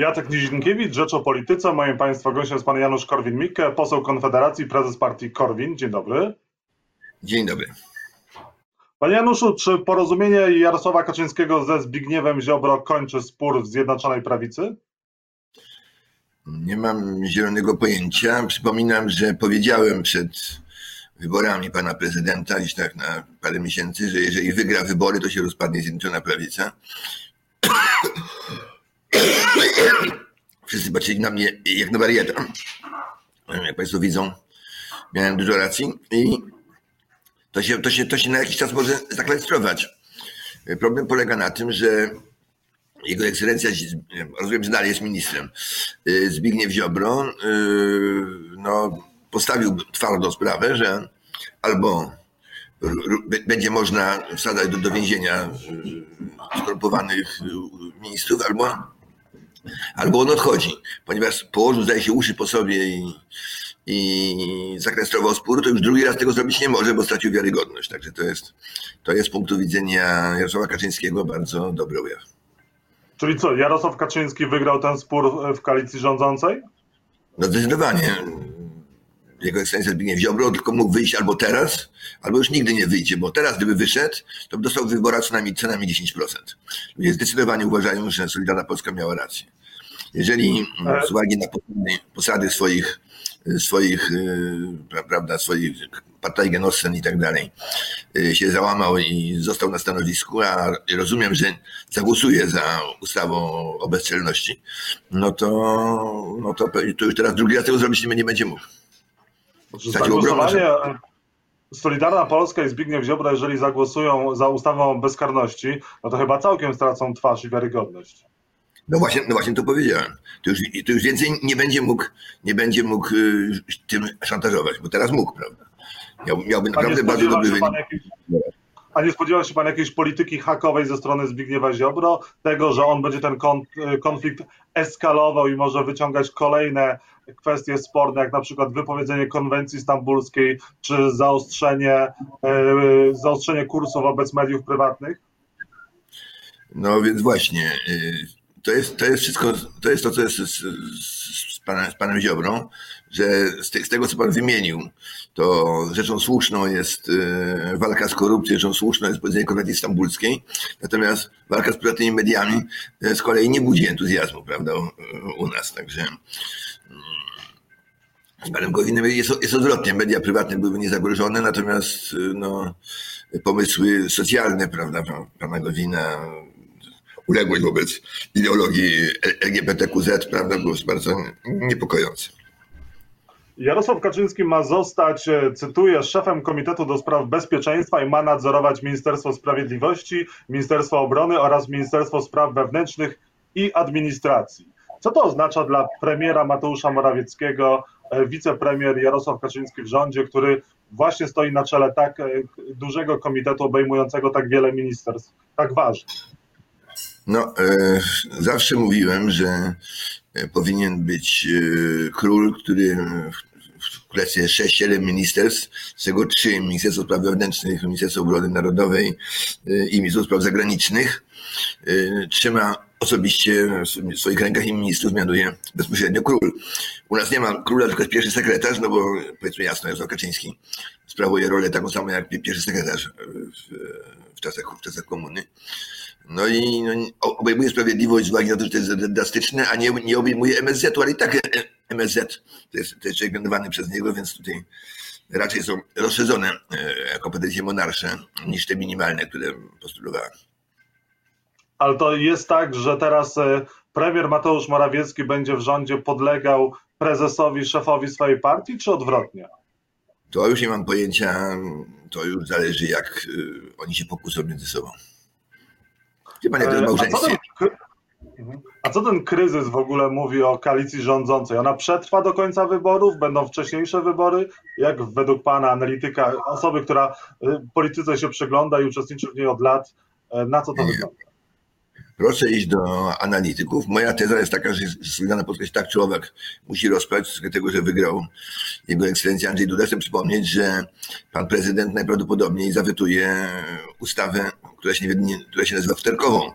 Jacek Nizinkiewicz, Rzecz o Polityce. Moim Państwa gościem jest Pan Janusz Korwin-Mikke, poseł Konfederacji, prezes partii Korwin. Dzień dobry. Dzień dobry. Panie Januszu, czy porozumienie Jarosława Kaczyńskiego ze Zbigniewem Ziobro kończy spór w Zjednoczonej Prawicy? Nie mam zielonego pojęcia. Przypominam, że powiedziałem przed wyborami pana prezydenta, gdzieś tak na parę miesięcy, że jeżeli wygra wybory, to się rozpadnie Zjednoczona Prawica. Wszyscy patrzyli na mnie jak na wariata. Jak państwo widzą, miałem dużo racji i to się, to się, to się na jakiś czas może zaklejstrować. Problem polega na tym, że jego ekscelencja, rozumiem, że dalej jest ministrem, Zbigniew Ziobro, no, postawił twardą sprawę, że albo będzie można wsadzać do, do więzienia skorumpowanych ministrów, albo, albo on odchodzi, ponieważ położył, zdaje się, uszy po sobie i, i zakresował spór, to już drugi raz tego zrobić nie może, bo stracił wiarygodność. Także to jest, to jest z punktu widzenia Jarosława Kaczyńskiego bardzo dobry objaw. Czyli co, Jarosław Kaczyński wygrał ten spór w koalicji rządzącej? No zdecydowanie. Jego ekscelencja Zbigniew Ziobro tylko mógł wyjść albo teraz, albo już nigdy nie wyjdzie, bo teraz gdyby wyszedł, to by dostał w wyborach co najmniej, co najmniej 10%. Ludzie zdecydowanie uważają, że Solidarna Polska miała rację. Jeżeli Ale- z uwagi na posady, swoich, swoich, e, prawda, swoich Parteigenoscen i tak dalej, e, się załamał i został na stanowisku, a rozumiem, że zagłosuje za ustawą o bezczelności, no to, no to, to już teraz drugi raz tego zrobić nie, będzie mógł. Znaczy, Zagłosowanie Solidarna Polska i Zbigniew Ziobro, jeżeli zagłosują za ustawą o bezkarności, no to chyba całkiem stracą twarz i wiarygodność. No właśnie, no właśnie to powiedziałem. To już, to już więcej nie będzie mógł, nie będzie mógł y, tym szantażować, bo teraz mógł, prawda? Miał, miałby naprawdę bardzo dobry wynik. jakiejś, a nie spodziewa się pan jakiejś polityki hakowej ze strony Zbigniewa Ziobro? Tego, że on będzie ten kon, konflikt eskalował i może wyciągać kolejne kwestie sporne, jak na przykład wypowiedzenie konwencji stambulskiej, czy zaostrzenie, e, zaostrzenie kursu wobec mediów prywatnych? No więc właśnie, y, to jest, to jest wszystko, to jest to, co jest z, z, z, panem, z panem Ziobrą, że z, te, z tego, co pan wymienił, to rzeczą słuszną jest y, walka z korupcją, rzeczą słuszną jest powiedzenie konwencji stambulskiej, natomiast walka z prywatnymi mediami y, z kolei nie budzi entuzjazmu, prawda, u, u nas, także mm, z panem Gowinem jest, jest odwrotnie, media prywatne były niezagrożone, natomiast y, no, pomysły socjalne, prawda, pana Gowina, uległość wobec ideologii LGBTQZ, prawda, było bardzo niepokojące. Jarosław Kaczyński ma zostać, e, cytuję, szefem Komitetu do Spraw Bezpieczeństwa i ma nadzorować Ministerstwo Sprawiedliwości, Ministerstwo Obrony oraz Ministerstwo Spraw Wewnętrznych i Administracji. Co to oznacza dla premiera Mateusza Morawieckiego, e, wicepremier Jarosław Kaczyński w rządzie, który właśnie stoi na czele tak e, dużego komitetu obejmującego tak wiele ministerstw, tak ważnych? No, e, zawsze mówiłem, że e, powinien być e, król, który w w jest 6-7 ministerstw, z czego 3 Ministerstwo Spraw Wewnętrznych, Ministerstwo Obrony Narodowej e, i Ministerstwo Spraw Zagranicznych. E, Trzyma osobiście w swoich rękach ministrów mianuje bezpośrednio król. U nas nie ma króla, tylko jest pierwszy sekretarz, no bo powiedzmy jasno, Jarosław Kaczyński sprawuje rolę taką samą jak pierwszy sekretarz w, w, czasach, w czasach komuny. No i no, obejmuje sprawiedliwość z uwagi na to, że to jest drastyczne, a nie, nie obejmuje MSZ-u, ale i tak MSZ to jest, to jest człowiek mianowany przez niego, więc tutaj raczej są rozszerzone e, kompetencje monarsze niż te minimalne, które postulowałem. Ale to jest tak, że teraz e, premier Mateusz Morawiecki będzie w rządzie podlegał prezesowi, szefowi swojej partii, czy odwrotnie? To już nie mam pojęcia, to już zależy jak y, oni się pokłócą między sobą. Wie pan, jak to jest E, A co, małżeństwie. Mhm. a co ten kryzys w ogóle mówi o koalicji rządzącej? Ona przetrwa do końca wyborów? Będą wcześniejsze wybory? Jak według pana analityka, osoby, która polityce się przygląda i uczestniczy w niej od lat, e, na co to wygląda? Proszę iść do analityków. Moja teza jest taka, że Solidarna Polska się tak czy owak musi rozpaść z tego, że wygrał jego ekscelencja Andrzej Duda. Chcę przypomnieć, że pan prezydent najprawdopodobniej zawetuje ustawę, która się, nie, która się nazywa wterkową,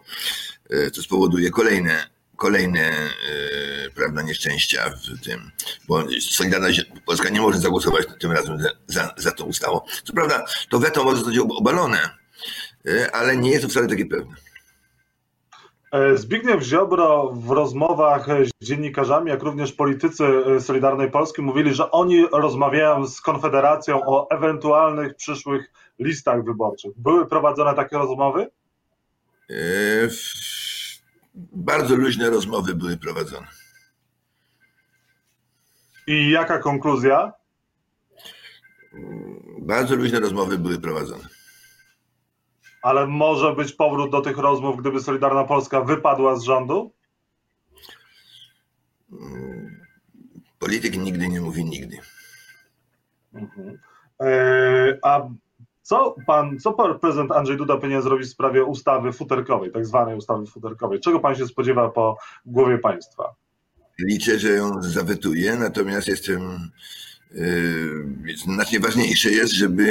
e, co spowoduje kolejne kolejne e, prawda, nieszczęścia w tym, bo Solidarność Polska nie może zagłosować tym razem za, za, za tą ustawą. Co prawda, to weto może zostać obalone, e, ale nie jest to wcale takie pewne. E, Zbigniew Ziobro w rozmowach z dziennikarzami, jak również politycy Solidarnej Polski mówili, że oni rozmawiają z Konfederacją o ewentualnych przyszłych listach wyborczych. Były prowadzone takie rozmowy? Bardzo luźne rozmowy były prowadzone. I jaka konkluzja? Bardzo luźne rozmowy były prowadzone. Ale może być powrót do tych rozmów, gdyby Solidarna Polska wypadła z rządu? Polityk nigdy nie mówi nigdy. Mhm. E, a co pan, co pan prezydent Andrzej Duda powinien zrobić w sprawie ustawy futerkowej, tak zwanej ustawy futerkowej? Czego pan się spodziewa po głowie państwa? Liczę, że ją zawetuje, natomiast jestem yy, znacznie ważniejsze jest, żeby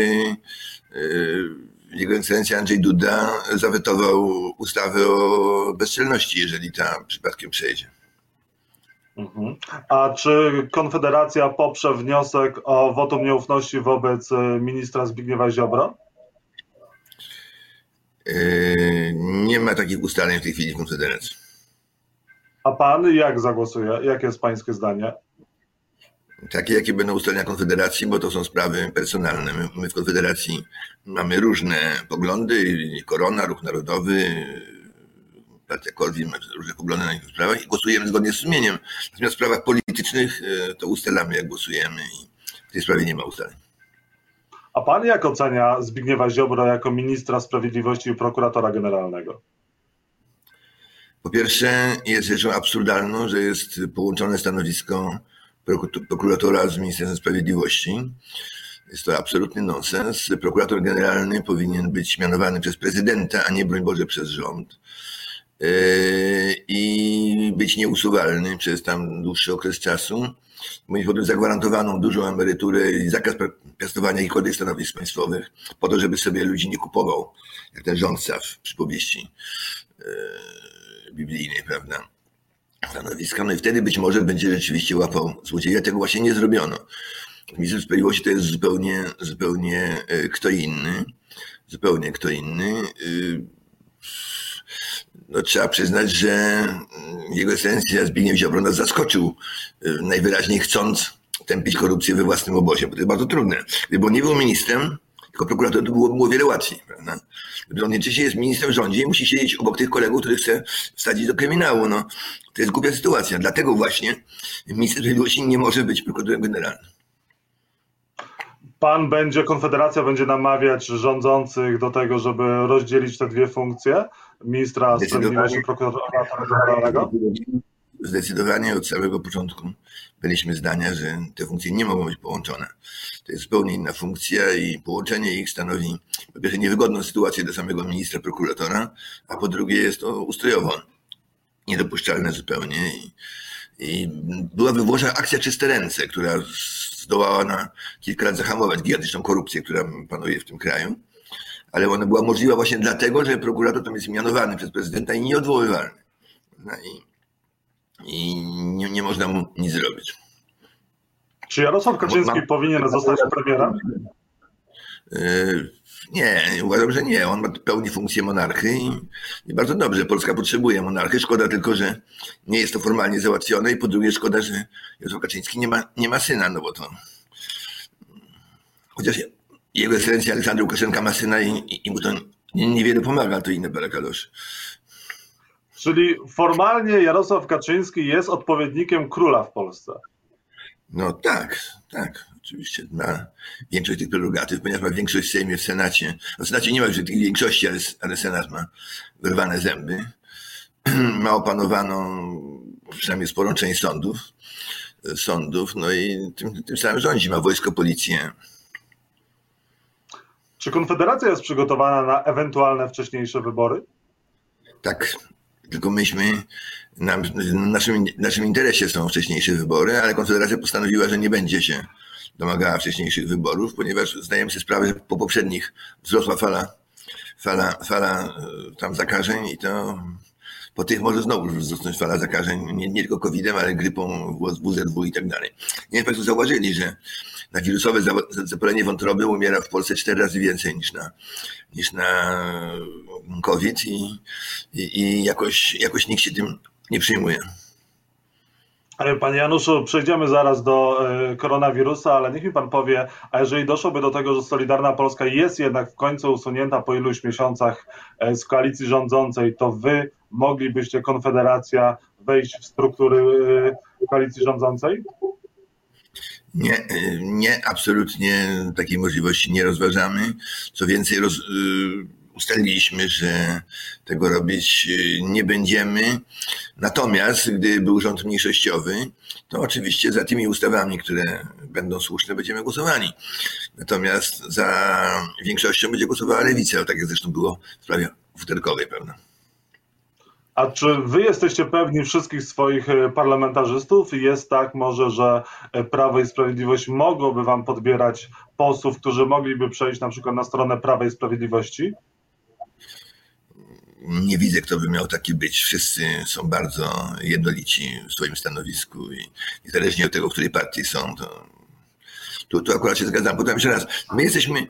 yy, jego ekscelencja Andrzej Duda zawetował ustawę o bezczelności, jeżeli ta przypadkiem przejdzie. Mhm. A czy Konfederacja poprze wniosek o wotum nieufności wobec e, ministra Zbigniewa Ziobro? E, nie ma takich ustaleń w tej chwili w Konfederacji. A pan jak zagłosuje? Jakie jest pańskie zdanie? Takie, jakie będą ustalenia Konfederacji, bo to są sprawy personalne. My, w Konfederacji mamy różne poglądy, Korona, Ruch Narodowy, partia Korwin ma różne poglądy na niektórych sprawach i głosujemy zgodnie z sumieniem. Natomiast w sprawach politycznych e, to ustalamy, jak głosujemy i w tej sprawie nie ma ustaleń. A pan jak ocenia Zbigniewa Ziobro jako ministra sprawiedliwości i prokuratora generalnego? Po pierwsze, jest rzeczą absurdalną, że jest połączone stanowisko prokuratora z Ministerstwem Sprawiedliwości. Jest to absolutny nonsens. Prokurator generalny powinien być mianowany przez prezydenta, a nie, broń Boże, przez rząd. Yy, i być nieusuwalny przez tam dłuższy okres czasu. Mieć potem zagwarantowaną dużą emeryturę i zakaz piastowania jakichkolwiek stanowisk państwowych, po to, żeby sobie ludzi nie kupował, jak ten rządca w przypowieści yy, biblijnej, prawda? Stanowiska. No i wtedy być może będzie rzeczywiście łapał złodzieja. Tego właśnie nie zrobiono. Minister Sprawiedliwości to jest zupełnie, zupełnie yy, kto inny. Zupełnie kto inny no, trzeba przyznać, że mm, jego esencja Zbigniew Ziobro nas zaskoczył, y, najwyraźniej chcąc tępić korupcję we własnym obozie, bo to jest bardzo trudne. Gdyby on nie był ministrem, tylko prokurator, to było, było wiele łatwiej. Prawda? On jednocześnie jest ministrem w rządzie i musi siedzieć obok tych kolegów, których chce wsadzić do kryminału. No, to jest głupia sytuacja. Dlatego właśnie minister sprawiedliwości nie może być prokuratorem generalnym. Pan będzie, Konfederacja będzie namawiać rządzących do tego, żeby rozdzielić te dwie funkcje? ministra sprawiedliwości prokuratora generalnego? Zdecydowanie od samego początku byliśmy zdania, że te funkcje nie mogą być połączone. To jest zupełnie inna funkcja i połączenie ich stanowi po pierwsze niewygodną sytuację dla samego ministra prokuratora, a po drugie jest to ustrojowo niedopuszczalne zupełnie. I, i była Włoszech akcja Czyste Ręce, która zdołała na kilka lat zahamować gigantyczną korupcję, która panuje w tym kraju ale ona była możliwa właśnie dlatego, że prokurator tam jest mianowany przez prezydenta i nieodwoływalny. No i, i nie, nie można mu nic zrobić. Czy Jarosław Kaczyński Mam... powinien zostać premierem? Yy, nie, uważam, że nie. On ma pełni funkcję monarchy i, i, bardzo dobrze. Polska potrzebuje monarchy. Szkoda tylko, że nie jest to formalnie załatwione i po drugie szkoda, że Jarosław Kaczyński nie ma, nie ma syna, no bo to chociaż jego ekscelencja Aleksander Łukaszenka ma syna i, i, i mu to niewiele pomaga, to inne parę kaloszy. Czyli formalnie Jarosław Kaczyński jest odpowiednikiem króla w Polsce. No tak, tak. Oczywiście ma większość tych prerogatyw, ponieważ ma większość w Sejmie, w Senacie. W Senacie nie ma już tej większości, ale, ale Senat ma wyrwane zęby. Ma opanowaną przynajmniej sporą część sądów, sądów, no i tym, tym samym rządzi. Ma wojsko, policję, czy Konfederacja jest przygotowana na ewentualne wcześniejsze wybory? Tak, tylko myśmy, nam, naszym, naszym interesie są wcześniejsze wybory, ale Konfederacja postanowiła, że nie będzie się domagała wcześniejszych wyborów, ponieważ zdajemy sobie sprawę, że po poprzednich wzrosła fala, fala, fala e, tam zakażeń i to po tych może znowu wzrosnąć fala zakażeń, nie, nie tylko COVID-em, ale grypą, WZW i tak dalej. Nie wiem, Państwo zauważyli, że na wirusowe zapalenie wątroby umiera w Polsce cztery razy więcej niż na, niż na COVID i, i, i jakoś, jakoś nikt się tym nie przyjmuje. Panie Januszu, przejdziemy zaraz do e, koronawirusa, ale niech mi pan powie, a jeżeli doszłoby do tego, że Solidarna Polska jest jednak w końcu usunięta po iluś miesiącach e, z koalicji rządzącej, to wy moglibyście, Konfederacja, wejść w struktury e, koalicji rządzącej? Nie, nie, absolutnie takiej możliwości nie rozważamy. Co więcej, roz, ustaliliśmy, że tego robić y, nie będziemy. Natomiast gdy był rząd mniejszościowy, to oczywiście za tymi ustawami, które będą słuszne, będziemy głosowali. Natomiast za większością będzie głosowała lewica, tak jak zresztą było w sprawie futerkowej, prawda? A czy wy jesteście pewni wszystkich swoich y, parlamentarzystów? Jest tak może, że y, Prawo i Sprawiedliwość mogłoby wam podbierać posłów, którzy mogliby przejść na przykład na stronę Prawa i Sprawiedliwości? nie widzę, kto by miał taki być. Wszyscy są bardzo jednolici w swoim stanowisku i niezależnie od tego, w której partii są, to tu, tu akurat się zgadzam. Potem jeszcze raz, my jesteśmy,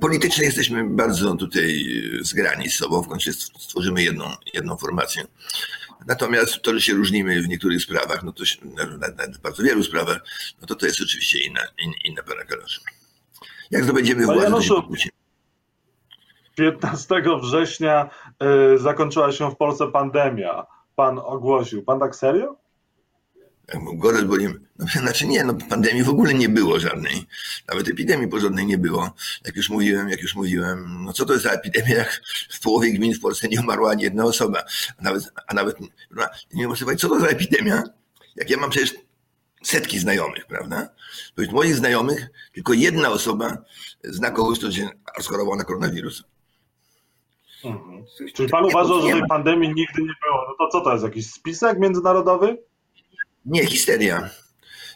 politycznie jesteśmy bardzo tutaj zgrani z sobą, w końcu stworzymy jedną, jedną formację. Natomiast to, że się różnimy w niektórych sprawach, no to się, w bardzo wielu sprawach, no to to jest oczywiście inna, in, inna para Jak zdobędziemy władzę, to się 15 września y, zakończyła się w Polsce pandemia. Pan ogłosił. Pan tak serio? Gorąc, bo nie, no, znaczy nie, no pandemii w ogóle nie było żadnej. Nawet epidemii porządnej nie było. Jak już mówiłem, jak już mówiłem, no co to jest za epidemia, jak w połowie gmin w Polsce nie umarła ani jedna osoba. A nawet, a nawet no, nie wiem sobie, co to za epidemia? Jak ja mam przecież setki znajomych, prawda? Powiedz, moich znajomych tylko jedna osoba zna kogoś, kto się schorował na koronawirus. Mhm. Czyli pan uważa, że tej pandemii nigdy nie było? No to co to jest, jakiś spisek międzynarodowy? Nie, histeria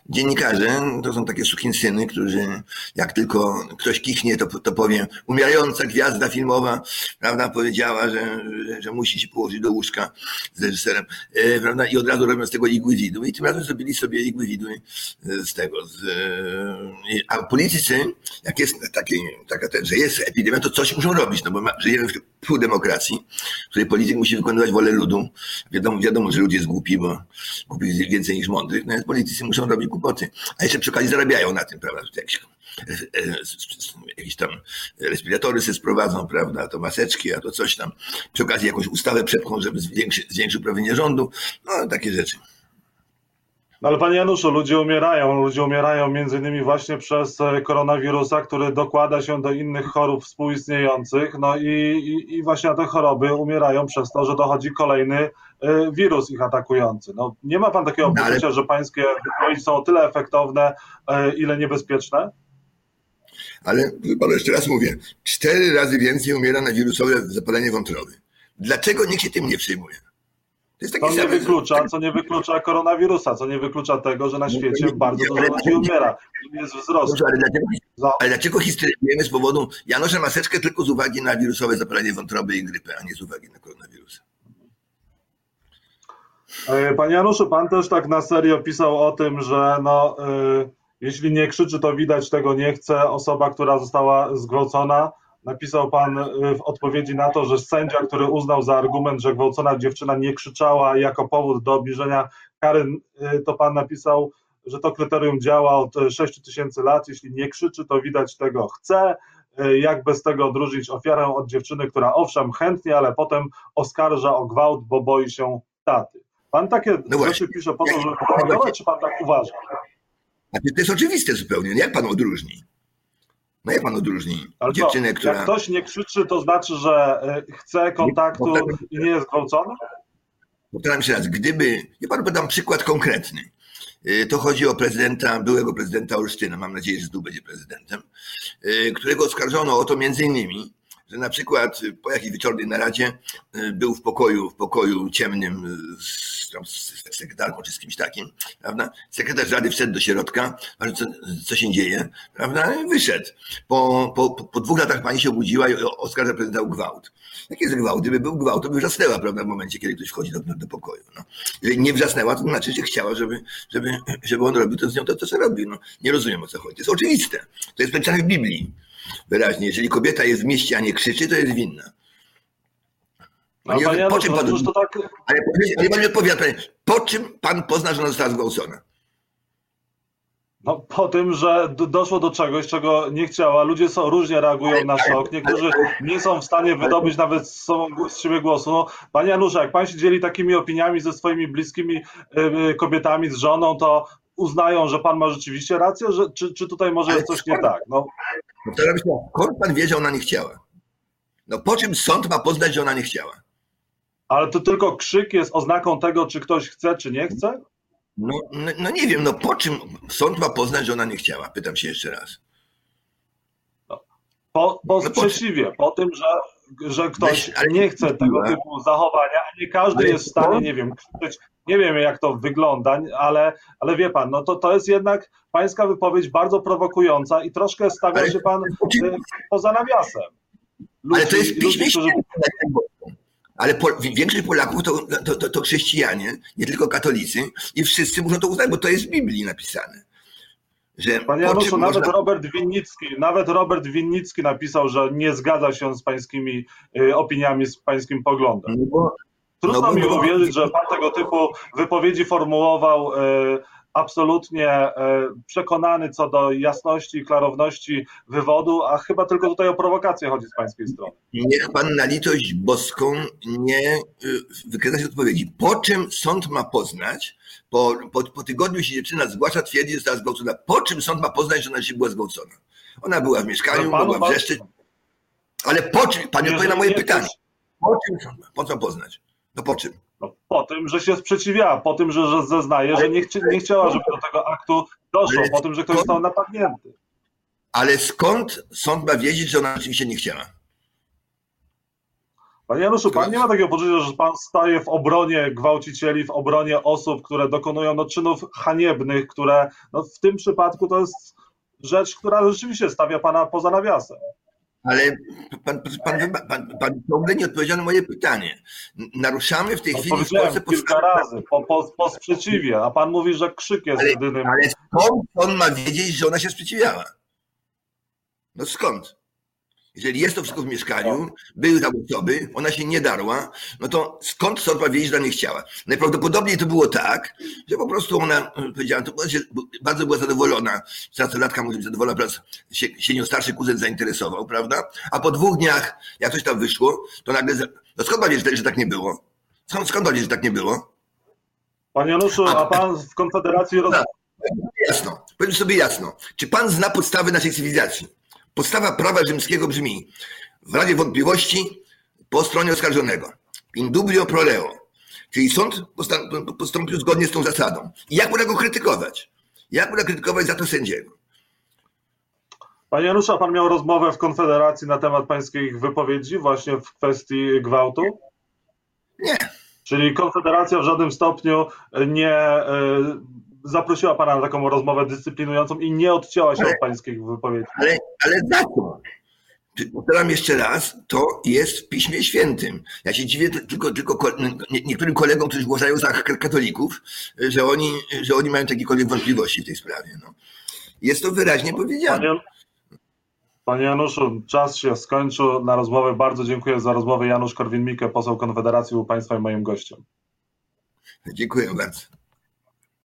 dziennikarze to są takie sukinsyny, którzy jak tylko ktoś kichnie, to, to powiem, umierająca gwiazda filmowa, prawda, powiedziała, że, że, że musi się położyć do łóżka z reżyserem, e, prawda, i od razu robią z tego igły. I tym razem zrobili sobie igły z tego. Z, e, a politycy, jak jest taki, taka że jest epidemia, to coś muszą robić, no bo ma, żyjemy w pół demokracji, w której polityk musi wykonywać wolę ludu. Wiadomo, wiadomo, że lud jest głupi, bo głupi jest więcej niż mądrych, no więc politycy muszą robić A jeszcze przy okazji zarabiają na tym, prawda? Jakieś, e, e, jakieś tam respiratory się sprowadzą, prawda? To maseczki, a to coś tam. Przy okazji jakąś ustawę przepchną, żeby zwiększyć, zwiększył prawienie rządu. No, takie rzeczy. No ale panie Januszu, ludzie umierają. Ludzie umierają między innymi właśnie przez e, koronawirusa, który dokłada się do innych chorób współistniejących. No i, i, i właśnie na te choroby umierają przez to, że dochodzi kolejny e, wirus ich atakujący. No, nie ma pan takiego no, poczucia, ale... że pańskie wypowiedzi są o tyle efektowne, e, ile niebezpieczne? Ale panu jeszcze raz mówię, cztery razy więcej umiera na wirusowe zapalenie wątroby. Dlaczego nikt się tym nie przejmuje? To nie wyklucza, co nie wyklucza koronawirusa, co nie wyklucza tego, że na świecie bardzo dużo ludzi umiera. Jest wzrost. Ale dlaczego, ale dlaczego z powodu, ja noszę maseczkę tylko z uwagi na wirusowe zapalenie wątroby i grypę, a nie z uwagi na koronawirusa. E, panie Januszu, pan też tak na serio pisał o tym, że no, y, jeśli nie krzyczy, to widać tego nie chce. Osoba, która została zgwałcona, Napisał pan y, w odpowiedzi na to, że sędzia, który uznał za argument, że gwałcona dziewczyna nie krzyczała jako powód do obniżenia kary, y, to pan napisał, że to kryterium działa od 6 tysięcy lat. Jeśli nie krzyczy, to widać tego chce. Y, jak bez tego odróżnić ofiarę od dziewczyny, która owszem chętnie, ale potem oskarża o gwałt, bo boi się taty. Pan takie no rzeczy pisze po to, żeby propagować, czy pan tak uważa? To jest oczywiste zupełnie. Jak pan odróżni? No jak pan odróżni Ale dziewczynę, co, która... Jak ktoś nie krzyczy, to znaczy, że e, chce kontaktu i nie jest gwałcony? Powtarzam się raz, gdyby... Ja panu podam przykład konkretny. E, to chodzi o prezydenta, byłego prezydenta Olsztyna, mam nadzieję, że tu będzie prezydentem, e, którego oskarżono o to między innymi, że na przykład po jakiejś wieczornej naradzie y, był w pokoju, w pokoju ciemnym z, z sekretarką czy z kimś takim, prawda? Sekretarz Rady wszedł do środka, co, co się dzieje, prawda? Wyszedł. Po, po, po- dwóch latach pani się obudziła i oskarża prezydenta o gwałt. Jaki jest gwałt? Gdyby był gwałt, to by wrzasnęła, prawda, w momencie, kiedy ktoś wchodzi do, do, pokoju. No. Jeżeli nie wrzasnęła, to znaczy, że chciała, żeby, żeby, żeby on robił to z nią to, to, co robi. No, nie rozumiem, o co chodzi. To jest oczywiste. To jest napisane w Biblii. Wyraźnie, jeżeli kobieta jest w mieście, a nie krzyczy, to jest winna. No, Nie, panie po czym pan- to tak, Ale nie pan mi odpowiada, panie, po czym pan pozna, że ona została zgwałcona? no, po tym, że doszło do czegoś, czego nie chciała. Ludzie są, różnie reagują na szok. Niektórzy nie są w stanie wydobyć nawet z, sobą, z siebie głosu. No, panie Januszu, jak pan się dzieli takimi opiniami ze swoimi bliskimi y, y, kobietami, z żoną, to uznają, że pan ma rzeczywiście rację, że, czy, czy tutaj może Ale jest coś nie skąd? tak? No, Powtarzam się, skąd pan wie, że ona nie chciała? No po czym sąd ma poznać, że ona nie chciała? ale to tylko krzyk jest oznaką tego, czy ktoś chce, czy nie chce? No, no, no nie wiem, no po czym sąd ma poznać, że ona nie chciała? Pytam się jeszcze raz. Po, po No po- sprzeciwie, po tym, że, że ktoś nie chce tego typu zachowania, a nie każdy jest w stanie, nie wiem, krzyczeć. Nie wiem, jak to wygląda, ale, ale wie pan, no to, to jest jednak pańska wypowiedź bardzo prowokująca i troszkę stawia się pan y, poza nawiasem. Ale to jest Ludzi- ludzi, którzy-. Ale po, większość Polaków to, to, to, to chrześcijanie, nie tylko katolicy i wszyscy muszą to uznać, bo to jest w Biblii napisane. Że Panie Januszu, nawet można- Robert Winnicki, nawet Robert Winnicki napisał, że nie zgadza się z pańskimi y, opiniami, z pańskim poglądem. No bo- Trudno No bo- mi uwierzyć, że pan tego typu wypowiedzi formułował e, absolutnie e, przekonany co do jasności i klarowności wywodu, a chyba tylko tutaj o prowokację chodzi z pańskiej strony. Niech pan na litość boską nie wykrywa się odpowiedzi. Po czym sąd ma poznać, po, po, po tygodniu się dziewczyna zgłasza, twierdzi, że została zgwałcona. Po czym sąd ma poznać, że ona się była zgwałcona? Ona była w mieszkaniu, Panu mogła wrzeszczeć, ale po czym, pan nie odpowie na moje pytanie. Po czym sąd ma? Po co poznać? No po czym? No, po tym, że się sprzeciwiała, po tym, że, że zeznaje, że nie, chci, nie chciała, żeby do tego aktu doszło, po tym, że ktoś został napadnięty. Ale skąd sąd ma wiedzieć, że ona oczywiście nie chciała? Panie Januszu, pan nie ma takiego poczucia, że pan staje w obronie gwałcicieli, w obronie osób, które dokonują no, czynów haniebnych, które no, w tym przypadku to jest rzecz, która rzeczywiście stawia pana poza nawiasem. Ale pan, pan, pan, pan, ciągle nie odpowiedział na moje pytanie. Naruszamy w tej No, chwili w Polsce kilka razy, po, po, po sprzeciwie, a pan mówi, że krzyk jest Ale- jedynym. Ale skąd on ma wiedzieć, że ona się sprzeciwiała? No skąd? Jeżeli jest to wszystko w mieszkaniu, były tam osoby, ona się nie darła, no to skąd ma wiedzieć, że ona nie chciała? Najprawdopodobniej to było tak, że po prostu ona e, powiedziała, to bardzo była zadowolona, nastolatka może być zadowolona, teraz się, się nią starszy kuzyn zainteresował, prawda? A po dwóch dniach, jak coś tam wyszło, to nagle, no skąd wiedzieć, że tak nie było? Skąd, skąd że tak nie było? Panie Januszu, a pan w Konfederacji roz... Jasno, powiem sobie jasno. Czy pan zna podstawy naszej cywilizacji? Podstawa prawa rzymskiego brzmi w razie wątpliwości po stronie oskarżonego. In dubio pro leo. Czyli sąd postąpił zgodnie z tą zasadą. I jak można go krytykować? Jak można krytykować za to sędziego? Panie Januszu, a pan miał rozmowę w Konfederacji na temat pańskich wypowiedzi właśnie w kwestii gwałtu? Nie. Czyli Konfederacja w żadnym stopniu nie e, zaprosiła pana na taką rozmowę dyscyplinującą i nie odcięła się Ale- od pańskich wypowiedzi. Ale, ale za co? Czy- Powtarzam jeszcze raz, to jest w Piśmie Świętym. Ja się dziwię ty- tylko, tylko ko- nie- niektórym kolegom, którzy głosają za katolików, że oni, że oni mają jakiekolwiek wątpliwości w tej sprawie. No. Jest to wyraźnie powiedziane. Panie, Panie Januszu, czas się skończył na rozmowę. Bardzo dziękuję za rozmowę. Janusz Korwin-Mikke, poseł Konfederacji, był Państwa i moim gościem. Dziękuję bardzo.